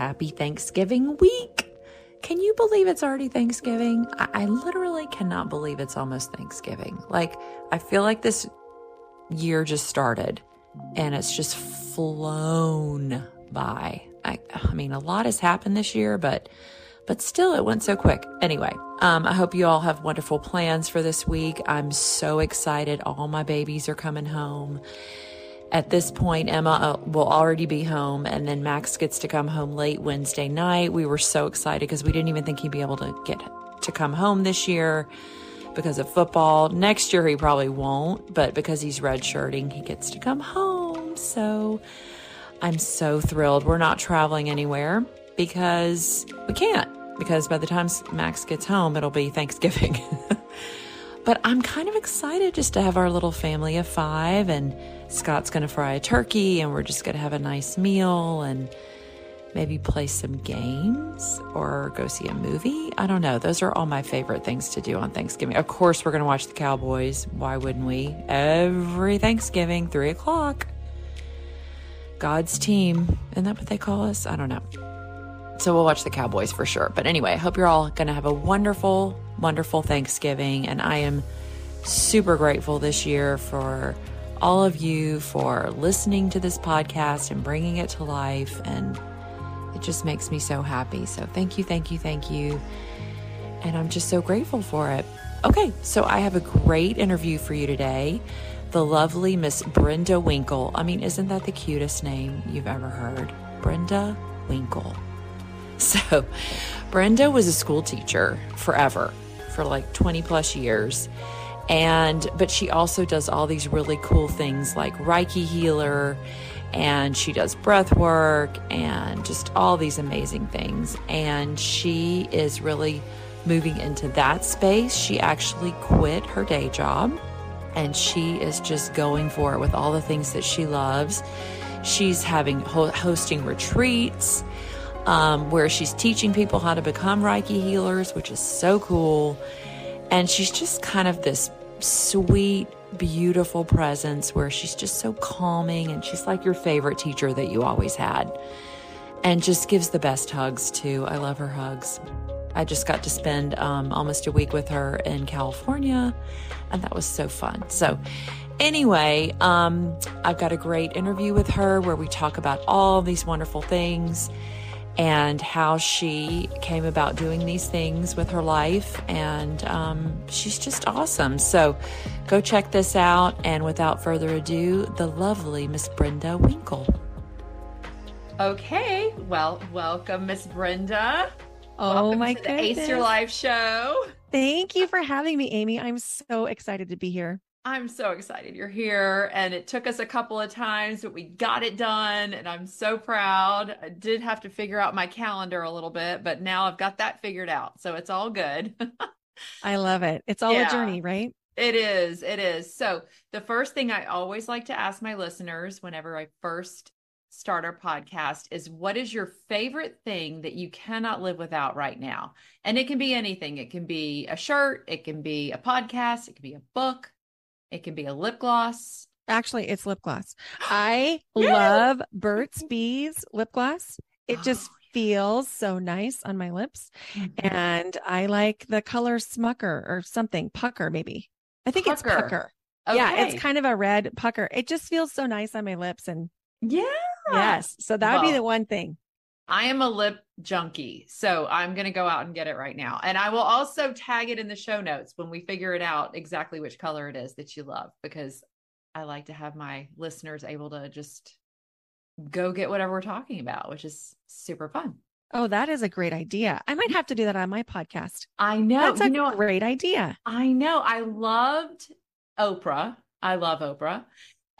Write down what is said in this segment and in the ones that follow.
happy Thanksgiving week. Can you believe it's already Thanksgiving? I, I literally cannot believe it's almost Thanksgiving. Like, I feel like this year just started and it's just flown by. I, I mean, a lot has happened this year, but but still it went so quick. Anyway, um, I hope you all have wonderful plans for this week. I'm so excited. All my babies are coming home. At this point, Emma uh, will already be home, and then Max gets to come home late Wednesday night. We were so excited because we didn't even think he'd be able to get to come home this year because of football. Next year, he probably won't, but because he's redshirting, he gets to come home. So I'm so thrilled. We're not traveling anywhere because we can't, because by the time Max gets home, it'll be Thanksgiving. but I'm kind of excited just to have our little family of five, and Scott's going to fry a turkey, and we're just going to have a nice meal and maybe play some games or go see a movie. I don't know. Those are all my favorite things to do on Thanksgiving. Of course, we're going to watch the Cowboys. Why wouldn't we? Every Thanksgiving, three o'clock. God's team. Isn't that what they call us? I don't know. So we'll watch the Cowboys for sure. But anyway, I hope you're all going to have a wonderful, wonderful Thanksgiving. And I am super grateful this year for all of you for listening to this podcast and bringing it to life. And it just makes me so happy. So thank you, thank you, thank you. And I'm just so grateful for it. Okay, so I have a great interview for you today. The lovely Miss Brenda Winkle. I mean, isn't that the cutest name you've ever heard? Brenda Winkle. So, Brenda was a school teacher forever, for like 20 plus years. And, but she also does all these really cool things like Reiki healer and she does breath work and just all these amazing things. And she is really moving into that space. She actually quit her day job and she is just going for it with all the things that she loves. She's having hosting retreats um, where she's teaching people how to become Reiki healers, which is so cool. And she's just kind of this sweet, beautiful presence where she's just so calming and she's like your favorite teacher that you always had and just gives the best hugs too. I love her hugs. I just got to spend um, almost a week with her in California, and that was so fun. So, anyway, um, I've got a great interview with her where we talk about all these wonderful things and how she came about doing these things with her life. And um, she's just awesome. So go check this out. And without further ado, the lovely Miss Brenda Winkle. Okay. Well, welcome, Miss Brenda. Oh welcome my to goodness. the Ace Your Life show. Thank you for having me, Amy. I'm so excited to be here. I'm so excited you're here. And it took us a couple of times, but we got it done. And I'm so proud. I did have to figure out my calendar a little bit, but now I've got that figured out. So it's all good. I love it. It's all yeah, a journey, right? It is. It is. So the first thing I always like to ask my listeners whenever I first start our podcast is what is your favorite thing that you cannot live without right now? And it can be anything. It can be a shirt, it can be a podcast, it can be a book, it can be a lip gloss. Actually, it's lip gloss. I love Burt's Bees lip gloss. It oh, just feels so nice on my lips. Mm-hmm. And I like the color smucker or something, pucker maybe. I think pucker. it's pucker. Okay. Yeah, it's kind of a red pucker. It just feels so nice on my lips and yeah. Yes. So that would well, be the one thing. I am a lip junkie. So I'm going to go out and get it right now. And I will also tag it in the show notes when we figure it out exactly which color it is that you love, because I like to have my listeners able to just go get whatever we're talking about, which is super fun. Oh, that is a great idea. I might have to do that on my podcast. I know. That's a you know, great idea. I know. I loved Oprah. I love Oprah.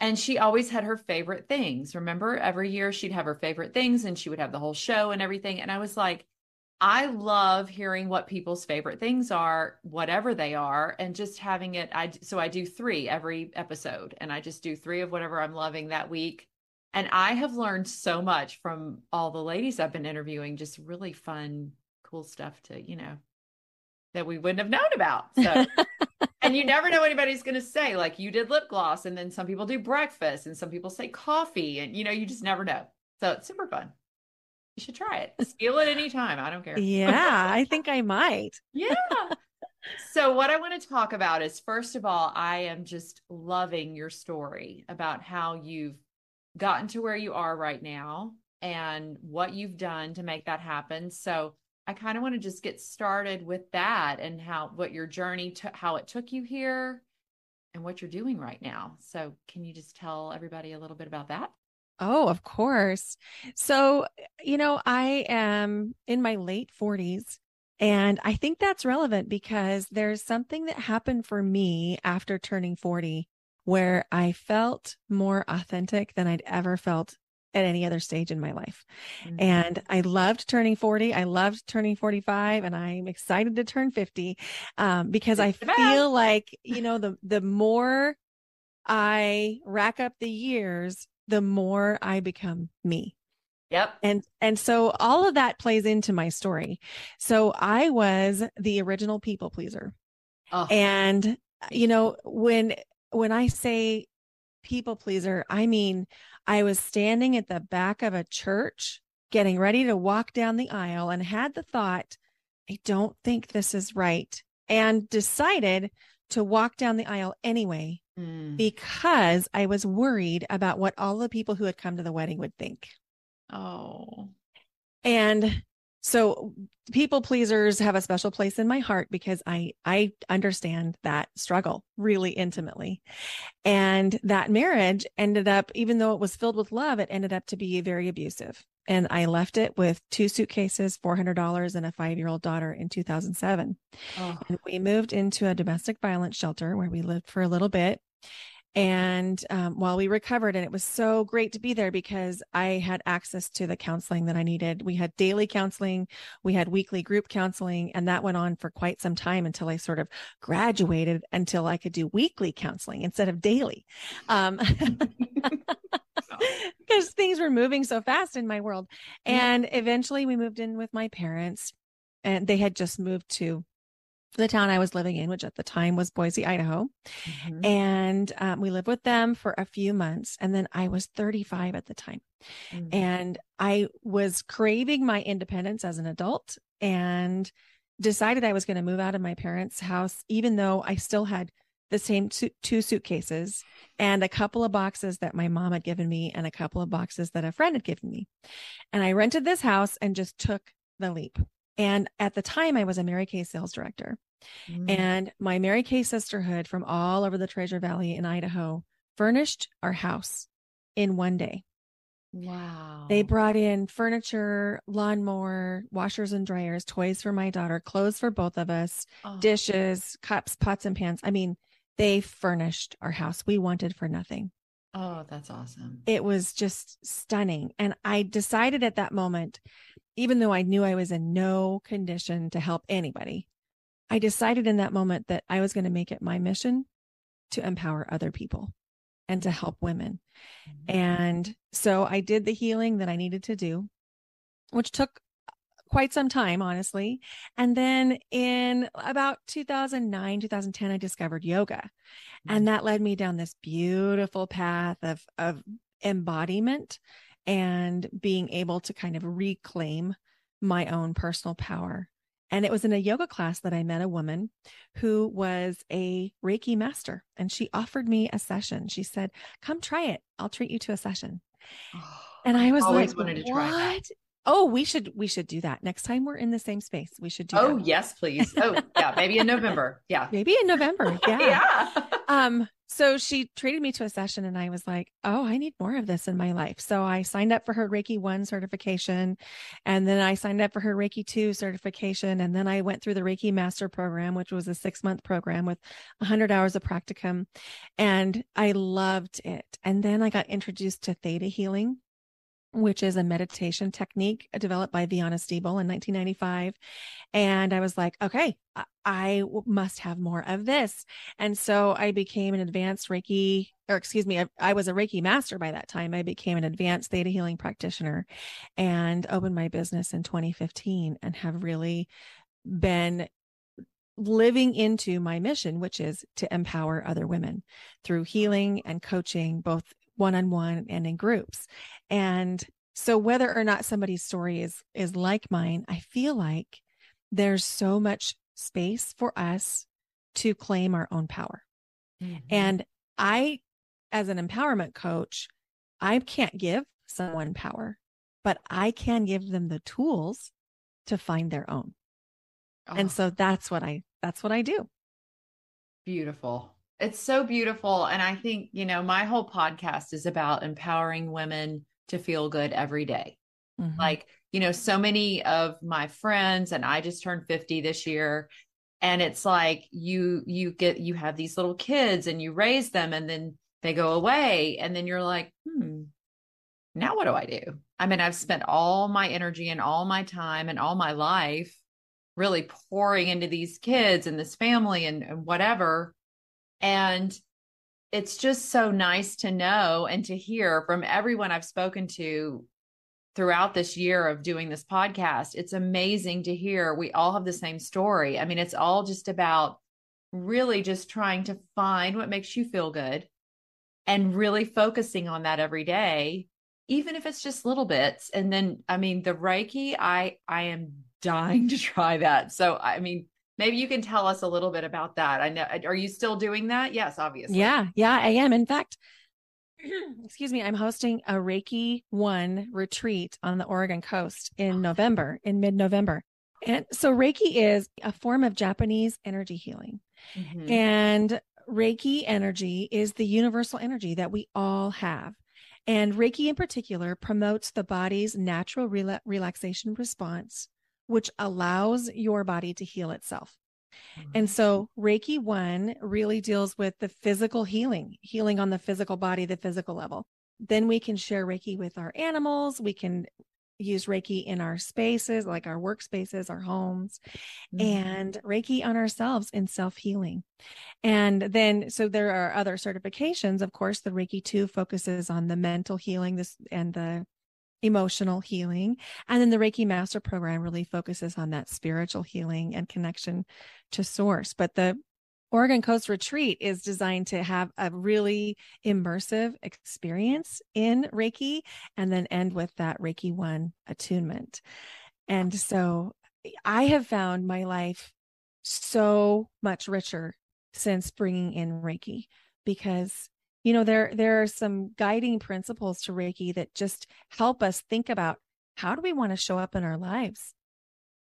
And she always had her favorite things. Remember, every year she'd have her favorite things and she would have the whole show and everything. And I was like, I love hearing what people's favorite things are, whatever they are, and just having it. I so I do three every episode, and I just do three of whatever I'm loving that week. And I have learned so much from all the ladies I've been interviewing, just really fun, cool stuff to, you know, that we wouldn't have known about. So and you never know anybody's going to say. Like you did lip gloss, and then some people do breakfast, and some people say coffee, and you know, you just never know. So it's super fun. You should try it. Steal it anytime. I don't care. Yeah, I think I might. Yeah. so, what I want to talk about is first of all, I am just loving your story about how you've gotten to where you are right now and what you've done to make that happen. So, I kind of want to just get started with that and how what your journey to how it took you here and what you're doing right now. So, can you just tell everybody a little bit about that? Oh, of course. So, you know, I am in my late 40s. And I think that's relevant because there's something that happened for me after turning 40 where I felt more authentic than I'd ever felt at any other stage in my life. Mm-hmm. And I loved turning 40. I loved turning 45 and I'm excited to turn 50 um, because I feel like, you know, the, the more I rack up the years, the more I become me. Yep. And and so all of that plays into my story. So I was the original people pleaser. Oh. And you know, when when I say people pleaser, I mean I was standing at the back of a church getting ready to walk down the aisle and had the thought, I don't think this is right. And decided to walk down the aisle anyway mm. because I was worried about what all the people who had come to the wedding would think. Oh. And so people pleasers have a special place in my heart because I I understand that struggle really intimately. And that marriage ended up even though it was filled with love it ended up to be very abusive. And I left it with two suitcases, $400 and a 5-year-old daughter in 2007. Oh. And we moved into a domestic violence shelter where we lived for a little bit and um, while we recovered and it was so great to be there because i had access to the counseling that i needed. We had daily counseling we had weekly group counseling and that went on for quite some time until i sort of graduated until i could do weekly counseling instead of daily. Um, because things were moving so fast in my world. And eventually we moved in with my parents and they had just moved to the town I was living in, which at the time was Boise, Idaho. Mm-hmm. And um, we lived with them for a few months. And then I was 35 at the time. Mm-hmm. And I was craving my independence as an adult and decided I was going to move out of my parents' house, even though I still had the same two suitcases and a couple of boxes that my mom had given me and a couple of boxes that a friend had given me. And I rented this house and just took the leap. And at the time, I was a Mary Kay sales director. Mm. And my Mary Kay sisterhood from all over the Treasure Valley in Idaho furnished our house in one day. Wow. They brought in furniture, lawnmower, washers and dryers, toys for my daughter, clothes for both of us, oh. dishes, cups, pots, and pans. I mean, they furnished our house. We wanted for nothing. Oh, that's awesome. It was just stunning. And I decided at that moment even though I knew I was in no condition to help anybody, I decided in that moment that I was going to make it my mission to empower other people and to help women. Mm-hmm. And so I did the healing that I needed to do, which took quite some time, honestly. And then in about 2009, 2010, I discovered yoga. Mm-hmm. And that led me down this beautiful path of, of embodiment and being able to kind of reclaim my own personal power. And it was in a yoga class that I met a woman who was a Reiki master and she offered me a session. She said, Come try it. I'll treat you to a session. and I was always like, wanted to try what? That. Oh, we should we should do that next time we're in the same space. We should do. Oh that. yes, please. Oh yeah, maybe in November. Yeah, maybe in November. Yeah. yeah. um. So she treated me to a session, and I was like, "Oh, I need more of this in my life." So I signed up for her Reiki One certification, and then I signed up for her Reiki Two certification, and then I went through the Reiki Master program, which was a six month program with 100 hours of practicum, and I loved it. And then I got introduced to Theta healing which is a meditation technique developed by Vianna Stibal in 1995. And I was like, okay, I must have more of this. And so I became an advanced Reiki, or excuse me, I, I was a Reiki master by that time. I became an advanced theta healing practitioner and opened my business in 2015 and have really been living into my mission, which is to empower other women through healing and coaching, both one on one and in groups. And So whether or not somebody's story is is like mine, I feel like there's so much space for us to claim our own power. Mm-hmm. And I as an empowerment coach, I can't give someone power, but I can give them the tools to find their own. Oh. And so that's what I that's what I do. Beautiful. It's so beautiful and I think, you know, my whole podcast is about empowering women to feel good every day. Mm-hmm. Like, you know, so many of my friends and I just turned 50 this year and it's like you you get you have these little kids and you raise them and then they go away and then you're like, "Hmm, now what do I do?" I mean, I've spent all my energy and all my time and all my life really pouring into these kids and this family and, and whatever. And it's just so nice to know and to hear from everyone I've spoken to throughout this year of doing this podcast. It's amazing to hear we all have the same story. I mean, it's all just about really just trying to find what makes you feel good and really focusing on that every day even if it's just little bits and then i mean the reiki i i am dying to try that so i mean maybe you can tell us a little bit about that. I know are you still doing that? Yes obviously. Yeah yeah i am. In fact excuse me i'm hosting a reiki one retreat on the oregon coast in november in mid-november. And so reiki is a form of japanese energy healing. Mm-hmm. and reiki energy is the universal energy that we all have. And Reiki in particular promotes the body's natural rela- relaxation response, which allows your body to heal itself. And so Reiki 1 really deals with the physical healing, healing on the physical body, the physical level. Then we can share Reiki with our animals. We can use Reiki in our spaces, like our workspaces, our homes, mm-hmm. and Reiki on ourselves in self healing. And then, so there are other certifications. Of course, the Reiki 2 focuses on the mental healing this and the emotional healing. And then the Reiki Master Program really focuses on that spiritual healing and connection to source. But the Oregon Coast Retreat is designed to have a really immersive experience in Reiki and then end with that Reiki 1 attunement. And so I have found my life so much richer since bringing in Reiki because you know there there are some guiding principles to Reiki that just help us think about how do we want to show up in our lives?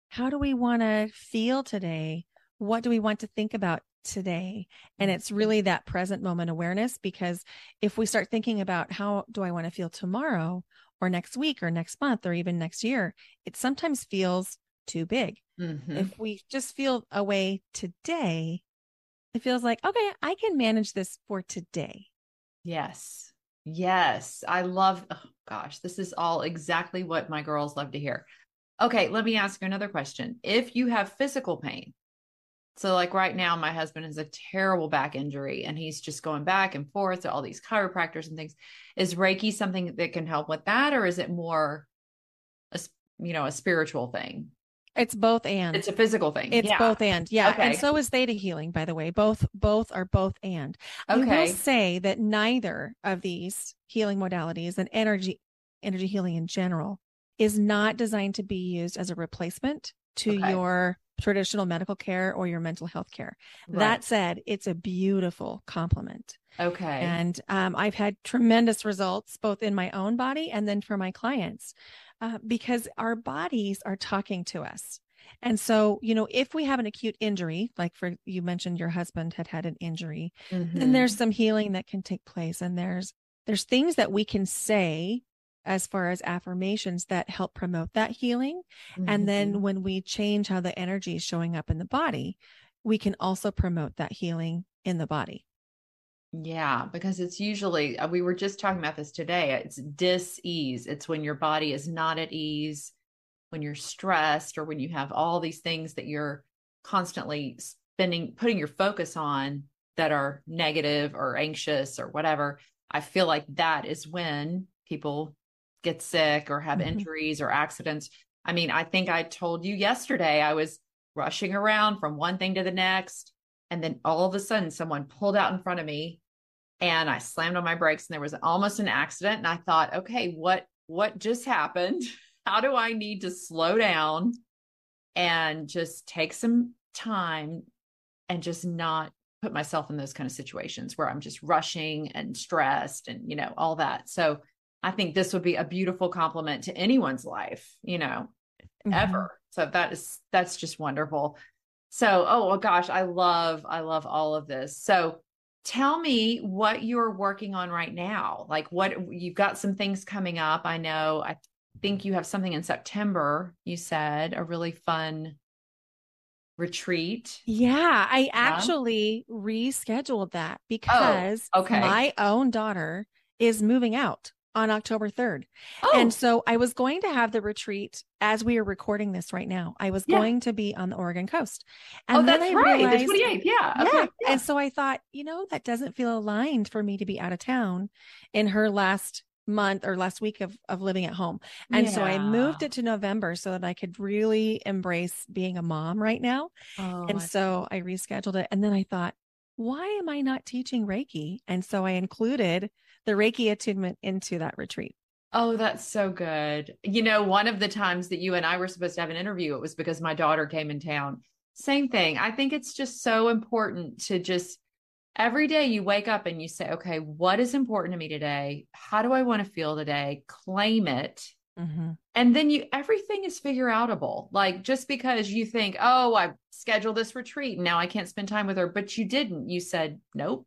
How do we want to feel today? What do we want to think about today. And it's mm-hmm. really that present moment awareness because if we start thinking about how do I want to feel tomorrow or next week or next month or even next year, it sometimes feels too big. Mm-hmm. If we just feel a way today, it feels like, okay, I can manage this for today. Yes. Yes. I love, oh gosh, this is all exactly what my girls love to hear. Okay, let me ask you another question. If you have physical pain, so, like right now, my husband has a terrible back injury and he's just going back and forth to all these chiropractors and things. Is Reiki something that can help with that, or is it more, a, you know, a spiritual thing? It's both and. It's a physical thing. It's yeah. both and. Yeah. Okay. And so is theta healing, by the way. Both both are both and. Okay. I will say that neither of these healing modalities and energy energy healing in general is not designed to be used as a replacement to okay. your traditional medical care or your mental health care. Right. That said, it's a beautiful complement. Okay. And um, I've had tremendous results both in my own body and then for my clients uh, because our bodies are talking to us. And so, you know, if we have an acute injury, like for you mentioned your husband had had an injury, mm-hmm. then there's some healing that can take place and there's there's things that we can say as far as affirmations that help promote that healing. Mm-hmm. And then mm-hmm. when we change how the energy is showing up in the body, we can also promote that healing in the body. Yeah, because it's usually, uh, we were just talking about this today. It's dis ease. It's when your body is not at ease, when you're stressed, or when you have all these things that you're constantly spending, putting your focus on that are negative or anxious or whatever. I feel like that is when people get sick or have mm-hmm. injuries or accidents. I mean, I think I told you yesterday I was rushing around from one thing to the next. And then all of a sudden, someone pulled out in front of me and I slammed on my brakes and there was almost an accident. And I thought, okay, what what just happened? How do I need to slow down and just take some time and just not put myself in those kind of situations where I'm just rushing and stressed and, you know, all that. So I think this would be a beautiful compliment to anyone's life, you know, mm-hmm. ever. So that is, that's just wonderful. So, oh, well, gosh, I love, I love all of this. So tell me what you're working on right now. Like what you've got some things coming up. I know, I think you have something in September, you said, a really fun retreat. Yeah, I yeah. actually rescheduled that oh, because oh, okay. my own daughter is moving out on October 3rd. Oh. And so I was going to have the retreat as we are recording this right now. I was yeah. going to be on the Oregon coast. And oh, that's I right. Realized, the 28th. Yeah. Okay. Yeah. yeah. And so I thought, you know, that doesn't feel aligned for me to be out of town in her last month or last week of, of living at home. And yeah. so I moved it to November so that I could really embrace being a mom right now. Oh, and I so I rescheduled it. And then I thought, why am I not teaching Reiki? And so I included the Reiki attunement into that retreat. Oh, that's so good. You know, one of the times that you and I were supposed to have an interview, it was because my daughter came in town. Same thing. I think it's just so important to just every day you wake up and you say, okay, what is important to me today? How do I want to feel today? Claim it. Mm-hmm. And then you, everything is figure outable. Like just because you think, oh, I scheduled this retreat and now I can't spend time with her, but you didn't. You said, nope,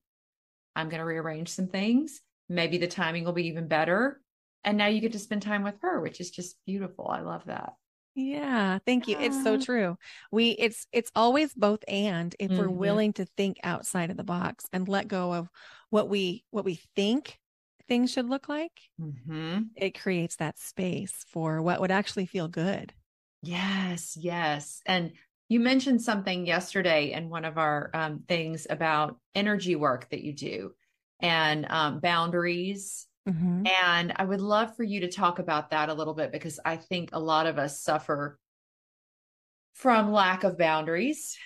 I'm going to rearrange some things. Maybe the timing will be even better. And now you get to spend time with her, which is just beautiful. I love that. Yeah, thank you. It's so true. We it's it's always both and if mm-hmm. we're willing to think outside of the box and let go of what we what we think things should look like, mm-hmm. it creates that space for what would actually feel good. Yes, yes. And you mentioned something yesterday in one of our um, things about energy work that you do and um, boundaries Mm-hmm. And I would love for you to talk about that a little bit because I think a lot of us suffer from lack of boundaries.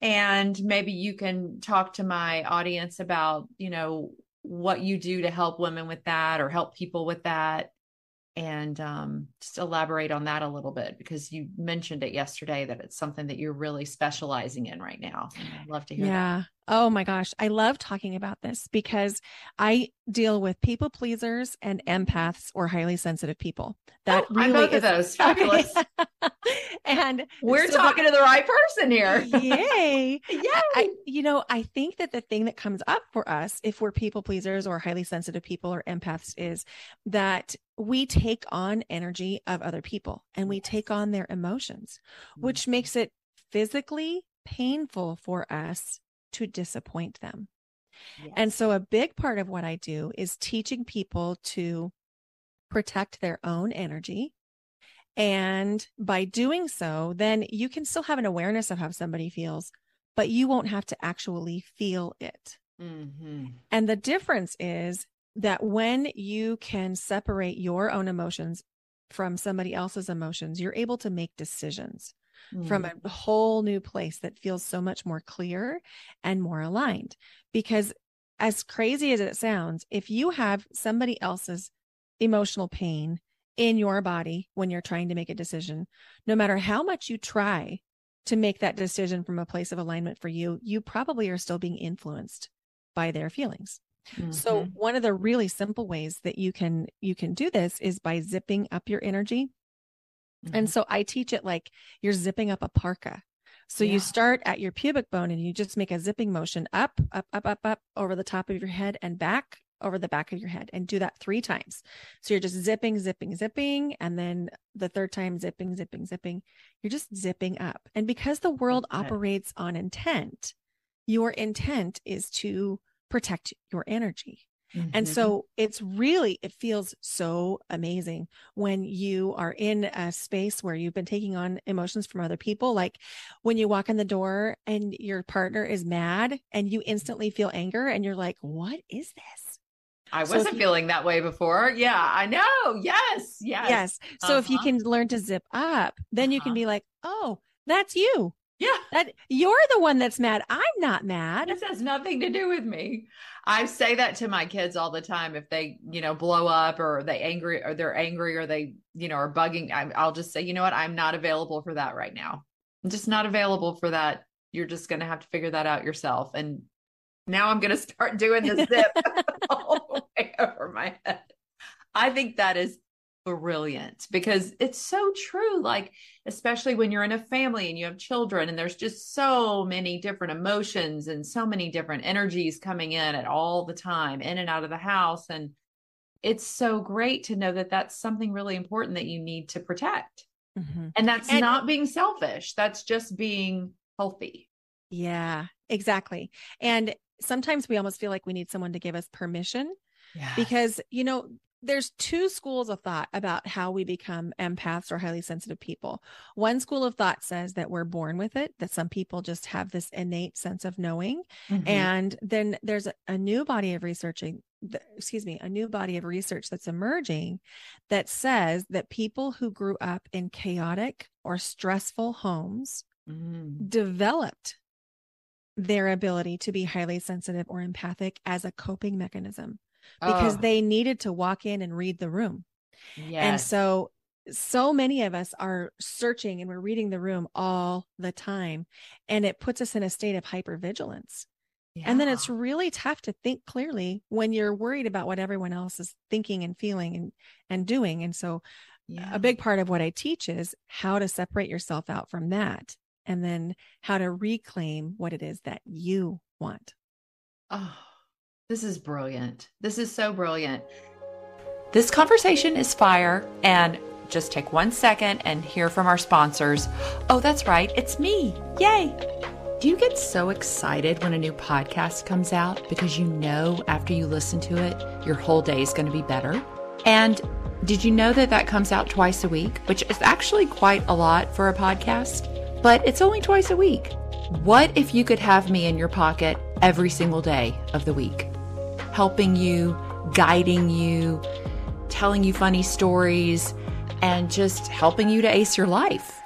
And maybe you can talk to my audience about, you know, what you do to help women with that or help people with that and um, just elaborate on that a little bit because you mentioned it yesterday that it's something that you're really specializing in right now. I'd love to hear. Yeah. That. Oh my gosh. I love talking about this because I deal with people pleasers and empaths or highly sensitive people. That oh, really I'm both is, of those. Fabulous. and we're so talking to the right person here. yay. yeah. I, you know, I think that the thing that comes up for us if we're people pleasers or highly sensitive people or empaths is that we take on energy of other people and we take on their emotions, which mm-hmm. makes it physically painful for us to disappoint them. Yes. And so, a big part of what I do is teaching people to protect their own energy. And by doing so, then you can still have an awareness of how somebody feels, but you won't have to actually feel it. Mm-hmm. And the difference is that when you can separate your own emotions from somebody else's emotions, you're able to make decisions mm. from a whole new place that feels so much more clear and more aligned. Because, as crazy as it sounds, if you have somebody else's emotional pain in your body when you're trying to make a decision, no matter how much you try to make that decision from a place of alignment for you, you probably are still being influenced by their feelings. Mm-hmm. So one of the really simple ways that you can you can do this is by zipping up your energy. Mm-hmm. And so I teach it like you're zipping up a parka. So yeah. you start at your pubic bone and you just make a zipping motion up, up, up, up, up over the top of your head and back over the back of your head and do that three times. So you're just zipping, zipping, zipping. And then the third time, zipping, zipping, zipping. You're just zipping up. And because the world okay. operates on intent, your intent is to protect your energy. Mm-hmm. And so it's really, it feels so amazing when you are in a space where you've been taking on emotions from other people. Like when you walk in the door and your partner is mad and you instantly feel anger and you're like, what is this? I wasn't so feeling that way before. Yeah, I know. Yes. Yes. Yes. So uh-huh. if you uh-huh. can learn to zip up, then uh-huh. you can uh-huh. be like, oh, that's you. Yeah. That you're the one that's mad. I'm not mad. This has nothing to do with me. I say that to my kids all the time. If they, you know, blow up or they angry or they're angry or they, you know, are bugging, I, I'll just say, you know what? I'm not available for that right now. I'm just not available for that. You're just going to have to figure that out yourself. And now I'm going to start doing the zip all the way over my head. I think that is brilliant because it's so true. Like, especially when you're in a family and you have children, and there's just so many different emotions and so many different energies coming in at all the time, in and out of the house. And it's so great to know that that's something really important that you need to protect. Mm-hmm. And that's and, not being selfish, that's just being healthy. Yeah, exactly. And sometimes we almost feel like we need someone to give us permission yes. because, you know, there's two schools of thought about how we become empaths or highly sensitive people. One school of thought says that we're born with it, that some people just have this innate sense of knowing. Mm-hmm. And then there's a, a, new body of researching, excuse me, a new body of research that's emerging that says that people who grew up in chaotic or stressful homes mm. developed their ability to be highly sensitive or empathic as a coping mechanism because oh. they needed to walk in and read the room. Yes. And so so many of us are searching and we're reading the room all the time and it puts us in a state of hypervigilance. Yeah. And then it's really tough to think clearly when you're worried about what everyone else is thinking and feeling and and doing. And so yeah. a big part of what I teach is how to separate yourself out from that and then how to reclaim what it is that you want. Oh, this is brilliant. This is so brilliant. This conversation is fire and just take one second and hear from our sponsors. Oh, that's right. It's me. Yay. Do you get so excited when a new podcast comes out because you know after you listen to it, your whole day is going to be better? And did you know that that comes out twice a week, which is actually quite a lot for a podcast, but it's only twice a week. What if you could have me in your pocket every single day of the week? Helping you, guiding you, telling you funny stories, and just helping you to ace your life.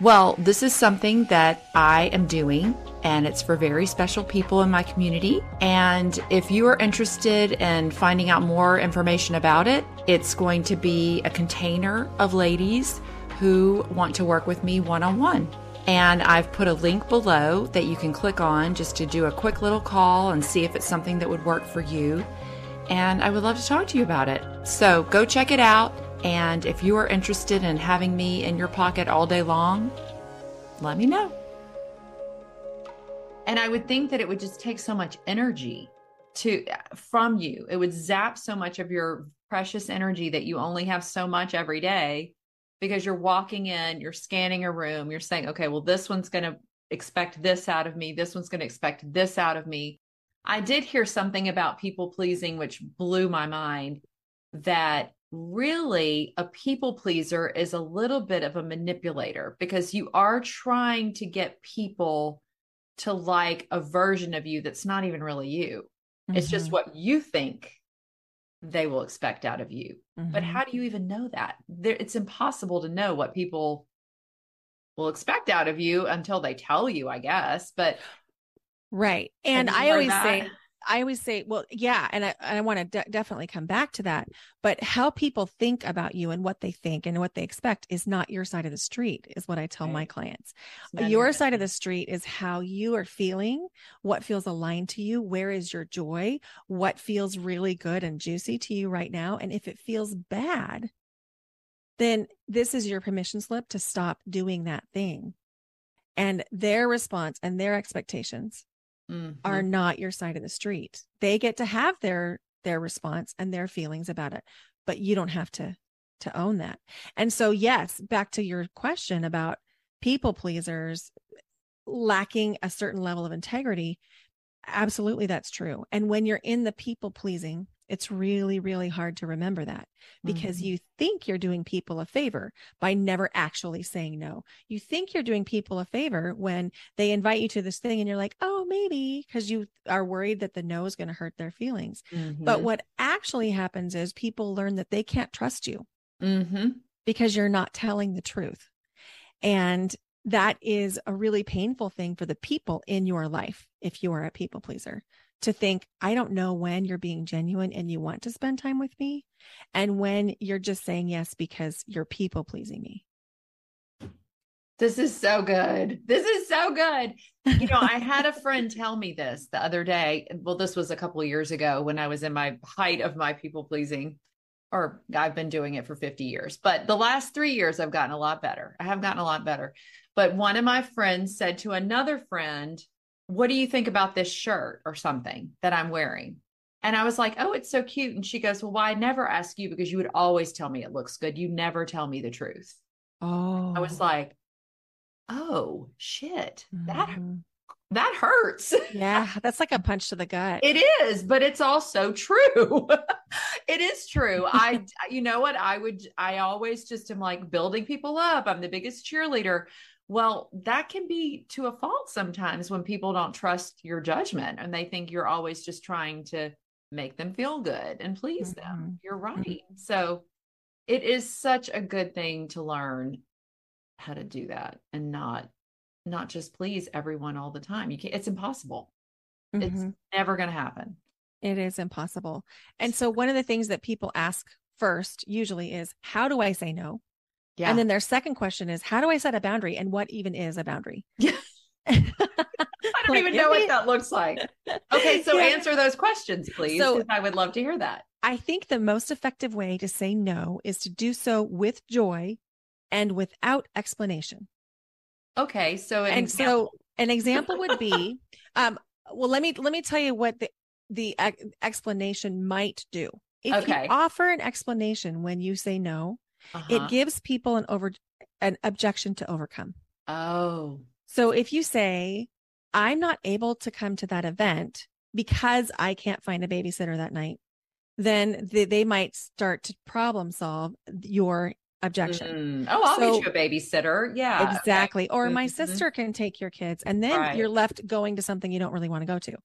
Well, this is something that I am doing, and it's for very special people in my community. And if you are interested in finding out more information about it, it's going to be a container of ladies who want to work with me one on one. And I've put a link below that you can click on just to do a quick little call and see if it's something that would work for you. And I would love to talk to you about it. So go check it out. And if you are interested in having me in your pocket all day long, let me know. And I would think that it would just take so much energy to from you. It would zap so much of your precious energy that you only have so much every day because you're walking in, you're scanning a room, you're saying, okay, well, this one's going to expect this out of me, this one's going to expect this out of me. I did hear something about people pleasing, which blew my mind that really a people pleaser is a little bit of a manipulator because you are trying to get people to like a version of you that's not even really you. Mm-hmm. It's just mm-hmm. what you think they will expect out of you. Mm-hmm. But how do you even know that? There, it's impossible to know what people will expect out of you until they tell you, I guess. But right. And I always that? say I always say, well, yeah, and I, I want to de- definitely come back to that. But how people think about you and what they think and what they expect is not your side of the street, is what I tell right. my clients. Your side of the street is how you are feeling, what feels aligned to you, where is your joy, what feels really good and juicy to you right now. And if it feels bad, then this is your permission slip to stop doing that thing. And their response and their expectations mm-hmm. are not your side of the street. They get to have their their response and their feelings about it, but you don't have to to own that. And so yes, back to your question about people pleasers lacking a certain level of integrity, absolutely that's true. And when you're in the people pleasing it's really, really hard to remember that because mm-hmm. you think you're doing people a favor by never actually saying no. You think you're doing people a favor when they invite you to this thing and you're like, oh, maybe, because you are worried that the no is going to hurt their feelings. Mm-hmm. But what actually happens is people learn that they can't trust you mm-hmm. because you're not telling the truth. And that is a really painful thing for the people in your life if you are a people pleaser to think, I don't know when you're being genuine and you want to spend time with me, and when you're just saying yes because you're people pleasing me. This is so good. This is so good. You know, I had a friend tell me this the other day. Well, this was a couple of years ago when I was in my height of my people pleasing, or I've been doing it for 50 years. But the last three years, I've gotten a lot better. I have gotten a lot better. But one of my friends said to another friend, What do you think about this shirt or something that I'm wearing? And I was like, Oh, it's so cute. And she goes, Well, why I never ask you because you would always tell me it looks good. You never tell me the truth. Oh, I was like, Oh shit. That Mhm. that hurts. yeah, that's like a punch to the gut. It is, but it's also true. it is true. I, you know what? I would, I always just am like building people up. I'm the biggest cheerleader. Well, that can be to a fault sometimes when people don't trust your judgment and they think you're always just trying to make them feel good and please them. You're right. So it is such a good thing to learn how to do that and not not just please everyone all the time. You can't it's impossible. It's Mhm. never going to happen. It is impossible. And so one of the things that people ask first usually is, how do I say no? Yeah. And then their second question is, how do I set a boundary? And what even is a boundary? Yeah. I don't Like, even know what that looks like. Okay, so Yeah. answer those questions, please. So- I would love to hear that. I think the most effective way to say no is to do so with joy and without explanation. Okay, so an and example. so an example would be um well let me let me tell you what the the explanation might do if Okay. you offer an explanation when you say no Uh-huh. it gives people an over an objection to overcome oh, so if you say i'm not able to come to that event because i can't find a babysitter that night then they, they might start to problem solve your objection Mm. Oh, I'll So- get you a babysitter. Yeah. okay. Exactly. Or my Mhm. sister can take your kids. And then Right. you're left going to something you don't really want to go to.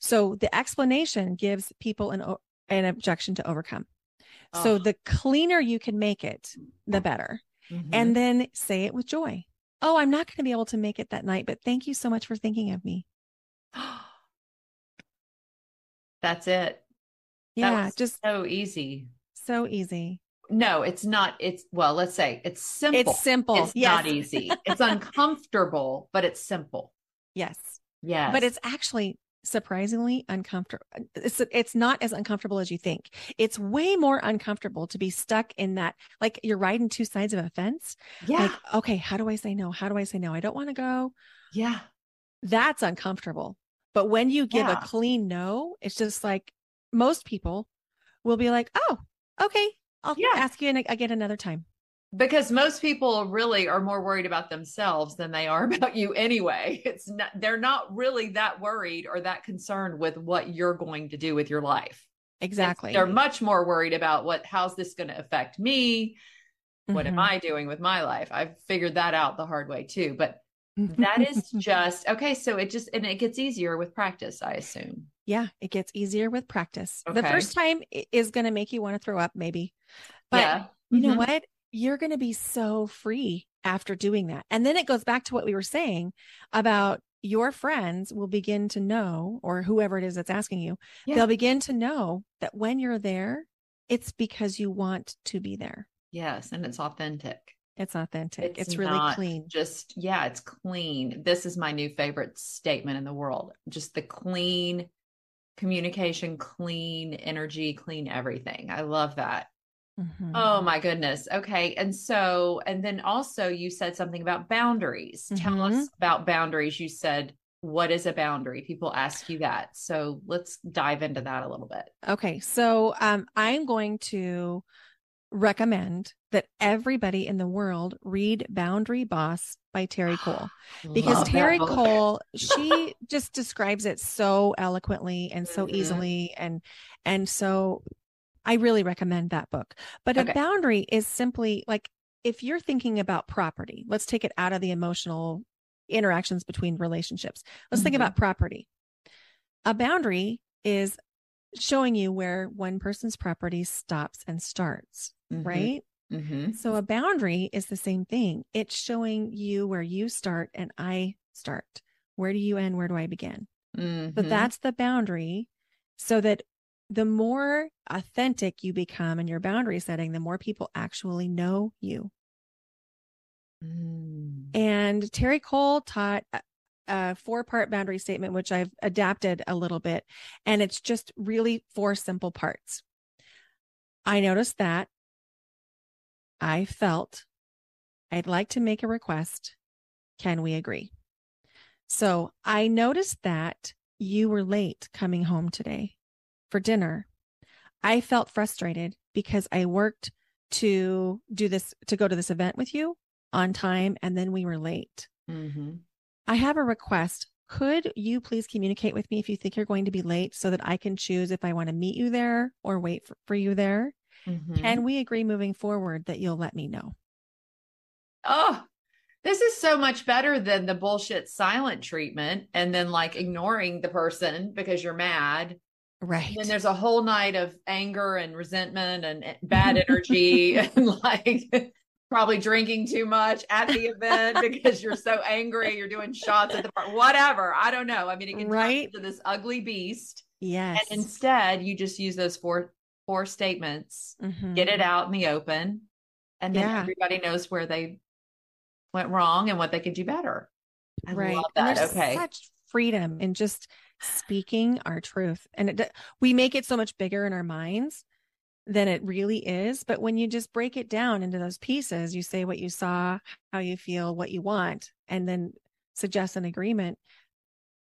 So the explanation gives people an, an objection to overcome. So Oh. the cleaner you can make it, the better. Mhm. And then say it with joy. Oh, I'm not going to be able to make it that night, but thank you so much for thinking of me. That's it. Yeah, was just so easy. so easy. No, it's not. It's well, let's say it's simple. It's simple. It's yes. not easy. It's uncomfortable, but it's simple. Yes. Yes. but it's actually surprisingly uncomfortable it's it's not as uncomfortable as you think it's way more uncomfortable to be stuck in that like you're riding two sides of a fence yeah. like okay how do i say no how do i say no i don't want to go yeah. that's uncomfortable but when you give Yeah. a clean no it's just like most people will be like oh okay i'll Yeah. ask you again another time because most people really are more worried about themselves than they are about you anyway it's not they're not really that worried or that concerned with what you're going to do with your life It's- exactly they're much more worried about what how's this going to affect me what am Mhm. i doing with my life i've figured that out the hard way too but that is just okay so it just and it gets easier with practice i assume Yeah, it gets easier with practice. The first time is going to make you want to throw up, maybe. But yeah you know Mhm. what? You're going to be so free after doing that. And then it goes back to what we were saying about your friends will begin to know, or whoever it is that's asking you, Yeah. they'll begin to know that when you're there, it's because you want to be there. yes and it's authentic It's authentic. It's, It's really clean. just yeah it's clean this is my new favorite statement in the world just the clean communication clean energy clean everything i love that Mhm. oh my goodness. Okay. And so and then also you said something about boundaries. Tell us about boundaries. You said what is a boundary? People ask you that. So let's dive into that a little bit. Okay, so um, I'm going to recommend that everybody in the world read Boundary Boss by Terry Cole because Love Terry. Cole she just describes it so eloquently and so Mhm. easily and and so I really recommend that book. But Okay. a boundary is simply like if you're thinking about property, let's take it out of the emotional interactions between relationships. Let's think Mhm. about property. A boundary is showing you where one person's property stops and starts, Mhm. right? Mm-hmm. So a boundary is the same thing. It's showing you where you start and I start. Where do you end? Where do I begin? Mm-hmm. But that's the boundary so that the more authentic you become in your boundary setting, the more people actually know you. Mm. And Terry Cole taught a, a four part boundary statement, which I've adapted a little bit. And it's just really four simple parts. I noticed that I felt I'd like to make a request. Can we agree? So I noticed that you were late coming home today for dinner. I felt frustrated because I worked to do this, to go to this event with you on time, and then we were late. Mm-hmm. I have a request. Could you please communicate with me if you think you're going to be late so that I can choose if I want to meet you there or wait for, for you there? Mm-hmm. Can we agree moving forward that you'll let me know? oh, this is so much better than the bullshit silent treatment and then like ignoring the person because you're mad. Right. And then there's a whole night of anger and resentment and eh, bad energy and like probably drinking too much at the event because you're so angry. You're doing shots at the park, whatever. I don't know. I mean, it can Right. into this ugly beast. yes. And instead, you just use those four four statements, Mhm. get it out in the open, and then Yeah. everybody knows where they went wrong and what they could do better. I right. love that. Okay. such freedom and just speaking our truth. And it, we make it so much bigger in our minds than it really is. But when you just break it down into those pieces, you say what you saw, how you feel, what you want, and then suggest an agreement.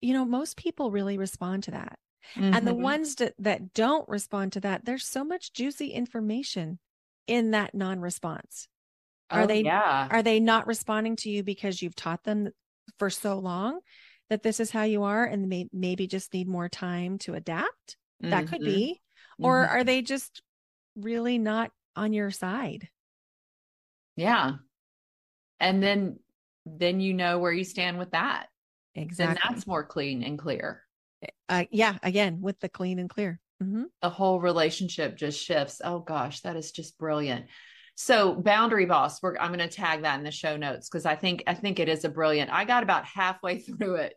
You know, most people really respond to that. And the Mhm. ones that, that don't respond to that, there's so much juicy information in that non response. Are Oh, they Yeah. are they not responding to you because you've taught them for so long that this is how you are and may, maybe just need more time to adapt? That could Mhm. be. Or Mhm. are they just really not on your side? Yeah. And then then you know where you stand with that. Then Exactly. that's more clean and clear. Uh, yeah, again, with the clean and clear. hmm The whole relationship just shifts. Oh gosh, that is just brilliant. So boundary boss, we're I'm going to tag that in the show notes because I think I think it is a brilliant. I got about halfway through it.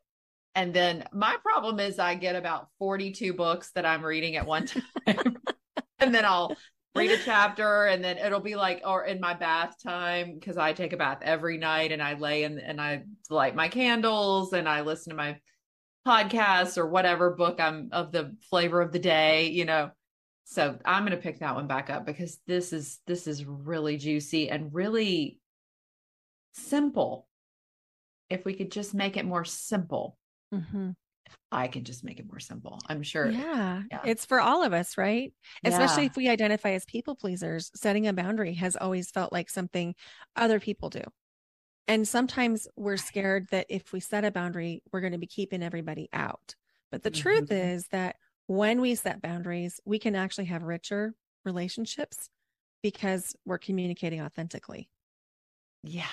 And then my problem is I get about 42 books that I'm reading at one time. and then I'll read a chapter and then it'll be like or in my bath time because I take a bath every night and I lay and and I light my candles and I listen to my podcast or whatever book I'm of the flavor of the day, you know. So I'm going to pick that one back up because this is this is really juicy and really simple. If we could just make it more simple, hmm I can just make it more simple. I'm sure. Yeah. Yeah. It's for all of us, right? Especially if we identify as people pleasers, setting a boundary has always felt like something other people do. And sometimes we're scared that if we set a boundary, we're going to be keeping everybody out. But the truth Mhm. is that when we set boundaries, we can actually have richer relationships because we're communicating authentically. Yeah.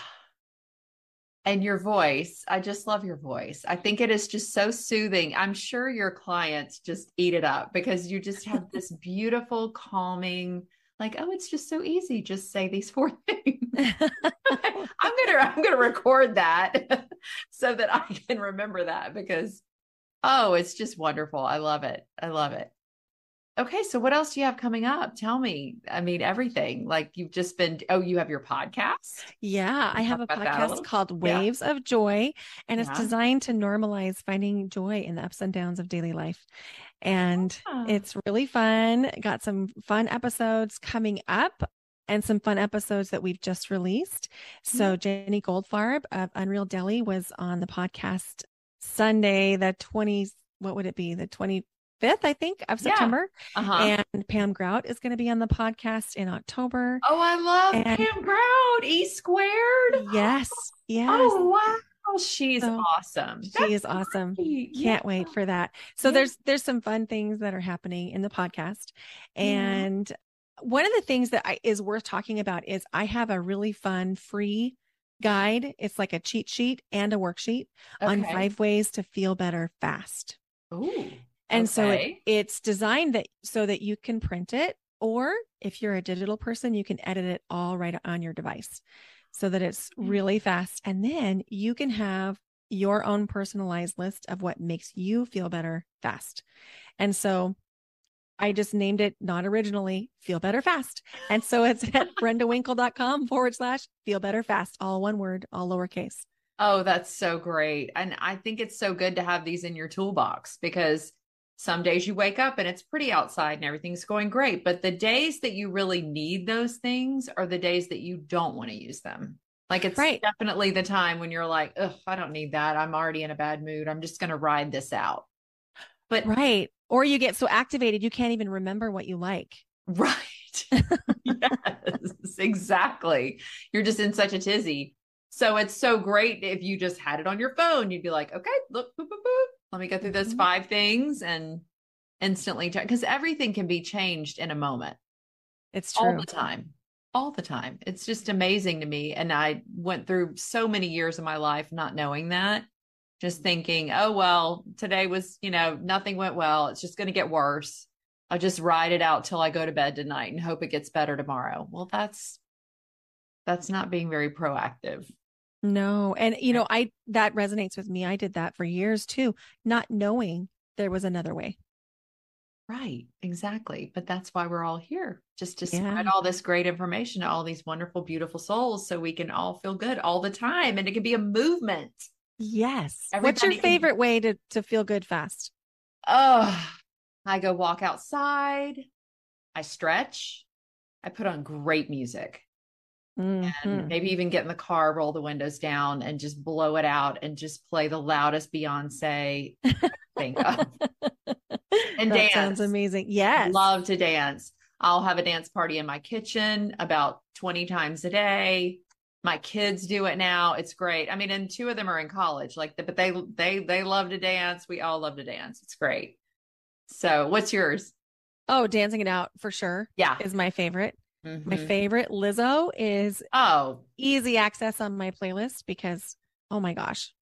And your voice, I just love your voice. I think it is just so soothing. I'm sure your clients just eat it up because you just have this beautiful, calming, like, oh, it's just so easy. Just say these four things. I'm gonna I'm gonna record that so that I can remember that because oh, it's just wonderful. I love it. I love it. Okay, so what else do you have coming up? Tell me. I mean, everything. Like you've just been. Oh, you have your podcast. Yeah, I have a a podcast little? called Yeah. Waves of Joy, and it's designed to normalize finding joy in the ups and downs of daily life. And Ah. it's really fun. Got some fun episodes coming up and some fun episodes that we've just released. So Jenny Goldfarb of Unreal Deli was on the podcast Sunday, the 20, what would it be? The 25th, I think, of Yeah. September. Uh-huh. And Pam Grout is going to be on the podcast in October. oh, I love and- Pam Grout, E squared. Yes. Yes. Oh wow, she's So, awesome. She is awesome. great. Can't wait for that. So Yeah. there's there's some fun things that are happening in the podcast. Yeah. And one of the things that I, is worth talking about is I have a really fun free guide. It's like a cheat sheet and a worksheet on five ways to feel better fast. Ooh. And so it, it's designed that so that you can print it Or if you're a digital person, you can edit it all right on your device so that it's Mm. really fast. And then you can have your own personalized list of what makes you feel better fast. And so I just named it not originally feel better fast. And so it's at brendawinkle.com forward slash feel better fast, all one word, all lowercase. Oh, that's so great. And I think it's so good to have these in your toolbox because some days you wake up and it's pretty outside and everything's going great. But the days that you really need those things are the days that you don't want to use them. Like it's Right. definitely the time when you're like, ugh, I don't need that. I'm already in a bad mood. I'm just going to ride this out. But Right. Or you get so activated, you can't even remember what you like. Right. yes, exactly. You're just in such a tizzy. So it's so great if you just had it on your phone. You'd be like, okay, look, boop, boop, boop. Let me go through those Mhm. five things and instantly because everything can be changed in a moment It's all the time. All the time. It's just amazing to me. And I went through so many years of my life not knowing that, just thinking, oh, well, today was, you know, nothing went well. It's just going to get worse. I'll just ride it out till I go to bed tonight and hope it gets better tomorrow. Well, that's that's not being very proactive. No. And you know, I that resonates with me. I did that for years too, not knowing there was another way. Right, exactly. But that's why we're all here, just to spread all this great information to all these wonderful, beautiful souls so we can all feel good all the time. And it can be a movement. Yes. What's your Everybody can- favorite way to to feel good fast? Oh, I go walk outside. I stretch. I put on great music and Mhm. maybe even get in the car, roll the windows down and just blow it out and just play the loudest Beyonce think of. And that sounds amazing. Yes. Love to dance. I'll have a dance party in my kitchen about 20 times a day. My kids do it now. It's great. I mean, and two of them are in college, like, but they they they love to dance. We all love to dance. It's great. So, what's yours? Oh, dancing it out for sure Yeah. is my favorite. My Mhm. favorite Lizzo is Oh, easy access on my playlist because oh my gosh.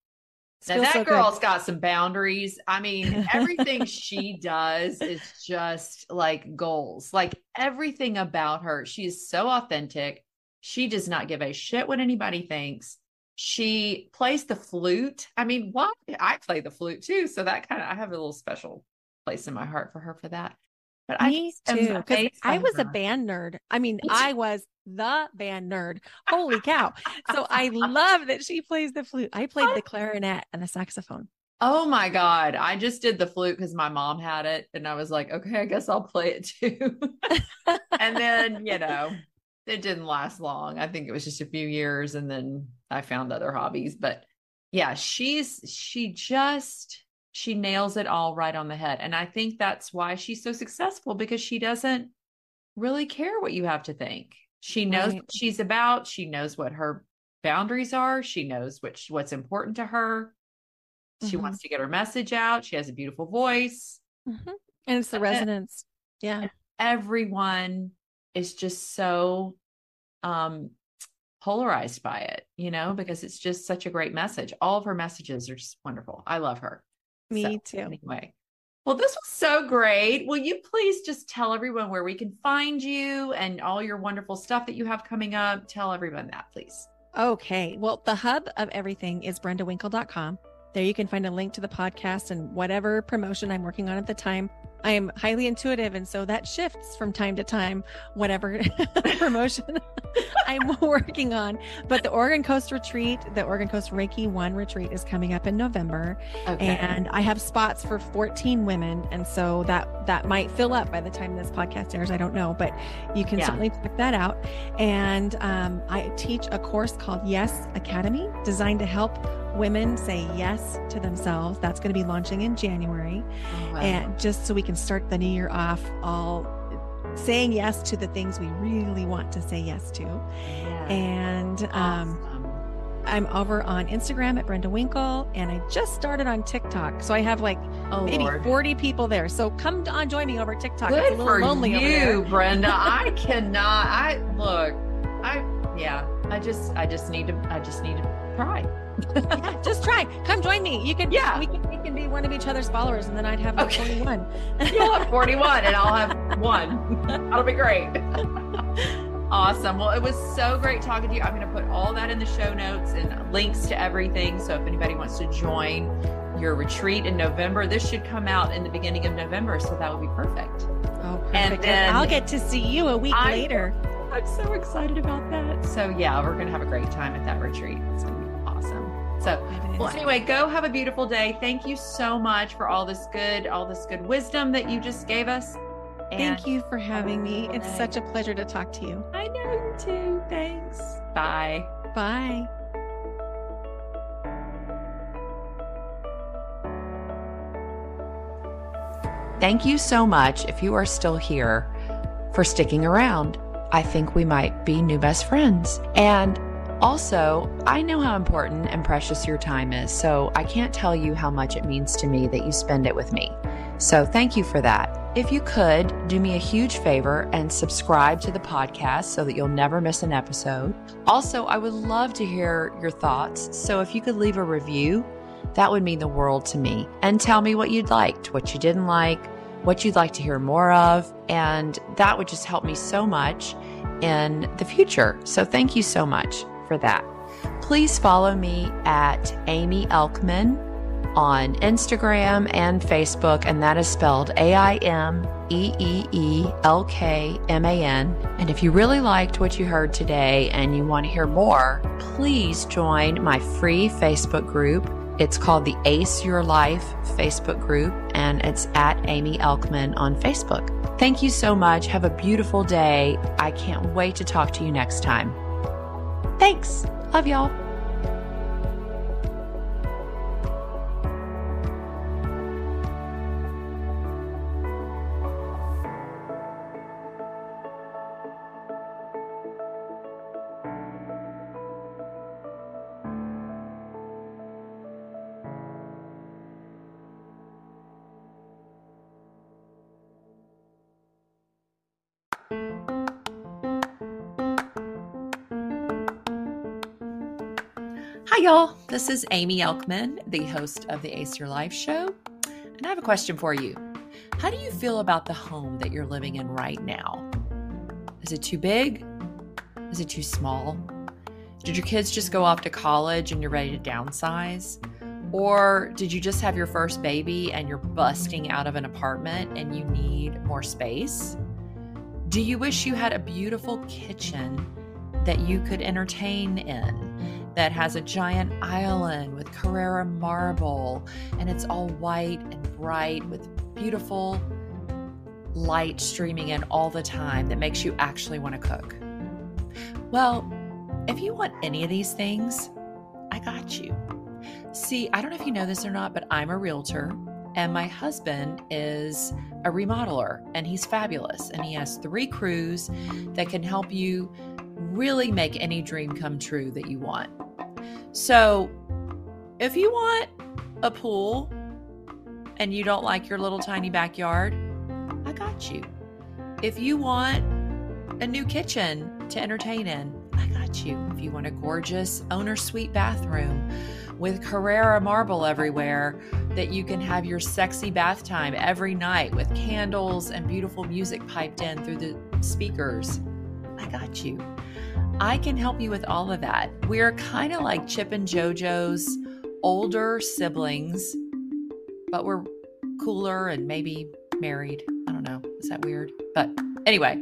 now that so good. girl's got some boundaries. I mean, everything she does is just like goals. Like everything about her, she is so authentic. She does not give a shit what anybody thinks. She plays the flute. I mean, why I play the flute too. So that kind of, I have a little special place in my heart for her for that. But I Me am too. Because I was a band nerd. I mean, I was the band nerd. Holy cow. So I love that she plays the flute. I played the clarinet and the saxophone. Oh my God. I just did the flute because my mom had it. And I was like, okay, I guess I'll play it too. and then, you know, it didn't last long. I think it was just a few years. And then I found other hobbies. But yeah, she's, she just, she nails it all right on the head. And I think that's why she's so successful because she doesn't really care what you have to think. She knows Right. what she's about. She knows what her boundaries are. She knows which what's important to her. She Mhm. wants to get her message out. She has a beautiful voice. Mhm. And it's the resonance. Yeah. Everyone is just so um polarized by it, you know, because it's just such a great message. All of her messages are just wonderful. I love her. Me So, too. Anyway. Well, this was so great. Will you please just tell everyone where we can find you and all your wonderful stuff that you have coming up? Tell everyone that, please. Okay. Well, the hub of everything is brendawinkle.com. There you can find a link to the podcast and whatever promotion I'm working on at the time. I am highly intuitive, and so that shifts from time to time, whatever promotion I'm working on. But the Oregon Coast Retreat, the Oregon Coast Reiki One Retreat is coming up in November. Okay. and I have spots for 14 women, and so that that might fill up by the time this podcast airs. I don't know, but you can Yeah. certainly check that out. And um, I teach a course called Yes Academy, designed to help women say yes to themselves. That's going to be launching in January, Oh, wow. and just so we can start the new year off all saying yes to the things we really want to say yes to. Yeah. And um, I'm over on Instagram at Brenda Winkle, and I just started on TikTok. So I have like oh, maybe Lord. 40 people there. So come on, join me over TikTok. it's a Good little for lonely over you. Brenda. I cannot. I look. I yeah. I just I just need to I just need to try. yeah, just try. Come join me. You can yeah. we can we can be one of each other's followers and then I'd have like okay. 41. You'll have 41 and I'll have one. That'll be great. Awesome. Well, it was so great talking to you. I'm going to put all that in the show notes and links to everything. So if anybody wants to join your retreat in November, this should come out in the beginning of November. So that would be perfect. Oh, perfect. And then I'll get to see you a week I, later. I'm so excited about that. So yeah, we're going to have a great time at that retreat. It's going to be awesome. So, well, anyway, go have a beautiful day. Thank you so much for all this good, all this good wisdom that you just gave us. Thank you for having me. It's such a pleasure to talk to you. I know you too. Thanks. Bye. Bye. Thank you so much, if you are still here, for sticking around. I think we might be new best friends. And also, I know how important and precious your time is, so I can't tell you how much it means to me that you spend it with me. So, thank you for that. If you could, do me a huge favor and subscribe to the podcast so that you'll never miss an episode. Also, I would love to hear your thoughts. So if you could leave a review, that would mean the world to me. And tell me what you'd liked, what you didn't like, what you'd like to hear more of. And that would just help me so much in the future. So thank you so much for that. Please follow me at Aimee Elkman on Instagram and Facebook, and that is spelled A I M E E E L K M A N. And if you really liked what you heard today and you want to hear more, please join my free Facebook group. It's called the Ace Your Life Facebook group, and it's at Aimee Elkman on Facebook. Thank you so much. Have a beautiful day. I can't wait to talk to you next time. Thanks. Love y'all. This is Aimee Elkman, the host of the Ace Your Life show. And I have a question for you. How do you feel about the home that you're living in right now? Is it too big? Is it too small? Did your kids just go off to college and you're ready to downsize? Or did you just have your first baby and you're busting out of an apartment and you need more space? Do you wish you had a beautiful kitchen that you could entertain in? That has a giant island with Carrara marble, and it's all white and bright with beautiful light streaming in all the time that makes you actually want to cook. Well, if you want any of these things, I got you. See, I don't know if you know this or not, but I'm a realtor and my husband is a remodeler and he's fabulous. And he has three crews that can help you really make any dream come true that you want. So, if you want a pool and you don't like your little tiny backyard, I got you. If you want a new kitchen to entertain in, I got you. If you want a gorgeous owner suite bathroom with Carrara marble everywhere that you can have your sexy bath time every night with candles and beautiful music piped in through the speakers, I got you. I can help you with all of that. We're kind of like Chip and JoJo's older siblings, but we're cooler and maybe married. I don't know. Is that weird? But anyway,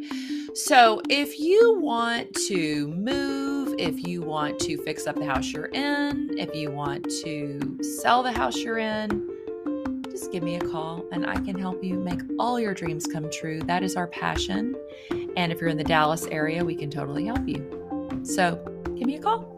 so if you want to move, if you want to fix up the house you're in, if you want to sell the house you're in, just give me a call and I can help you make all your dreams come true. That is our passion. And if you're in the Dallas area, we can totally help you. So give me a call.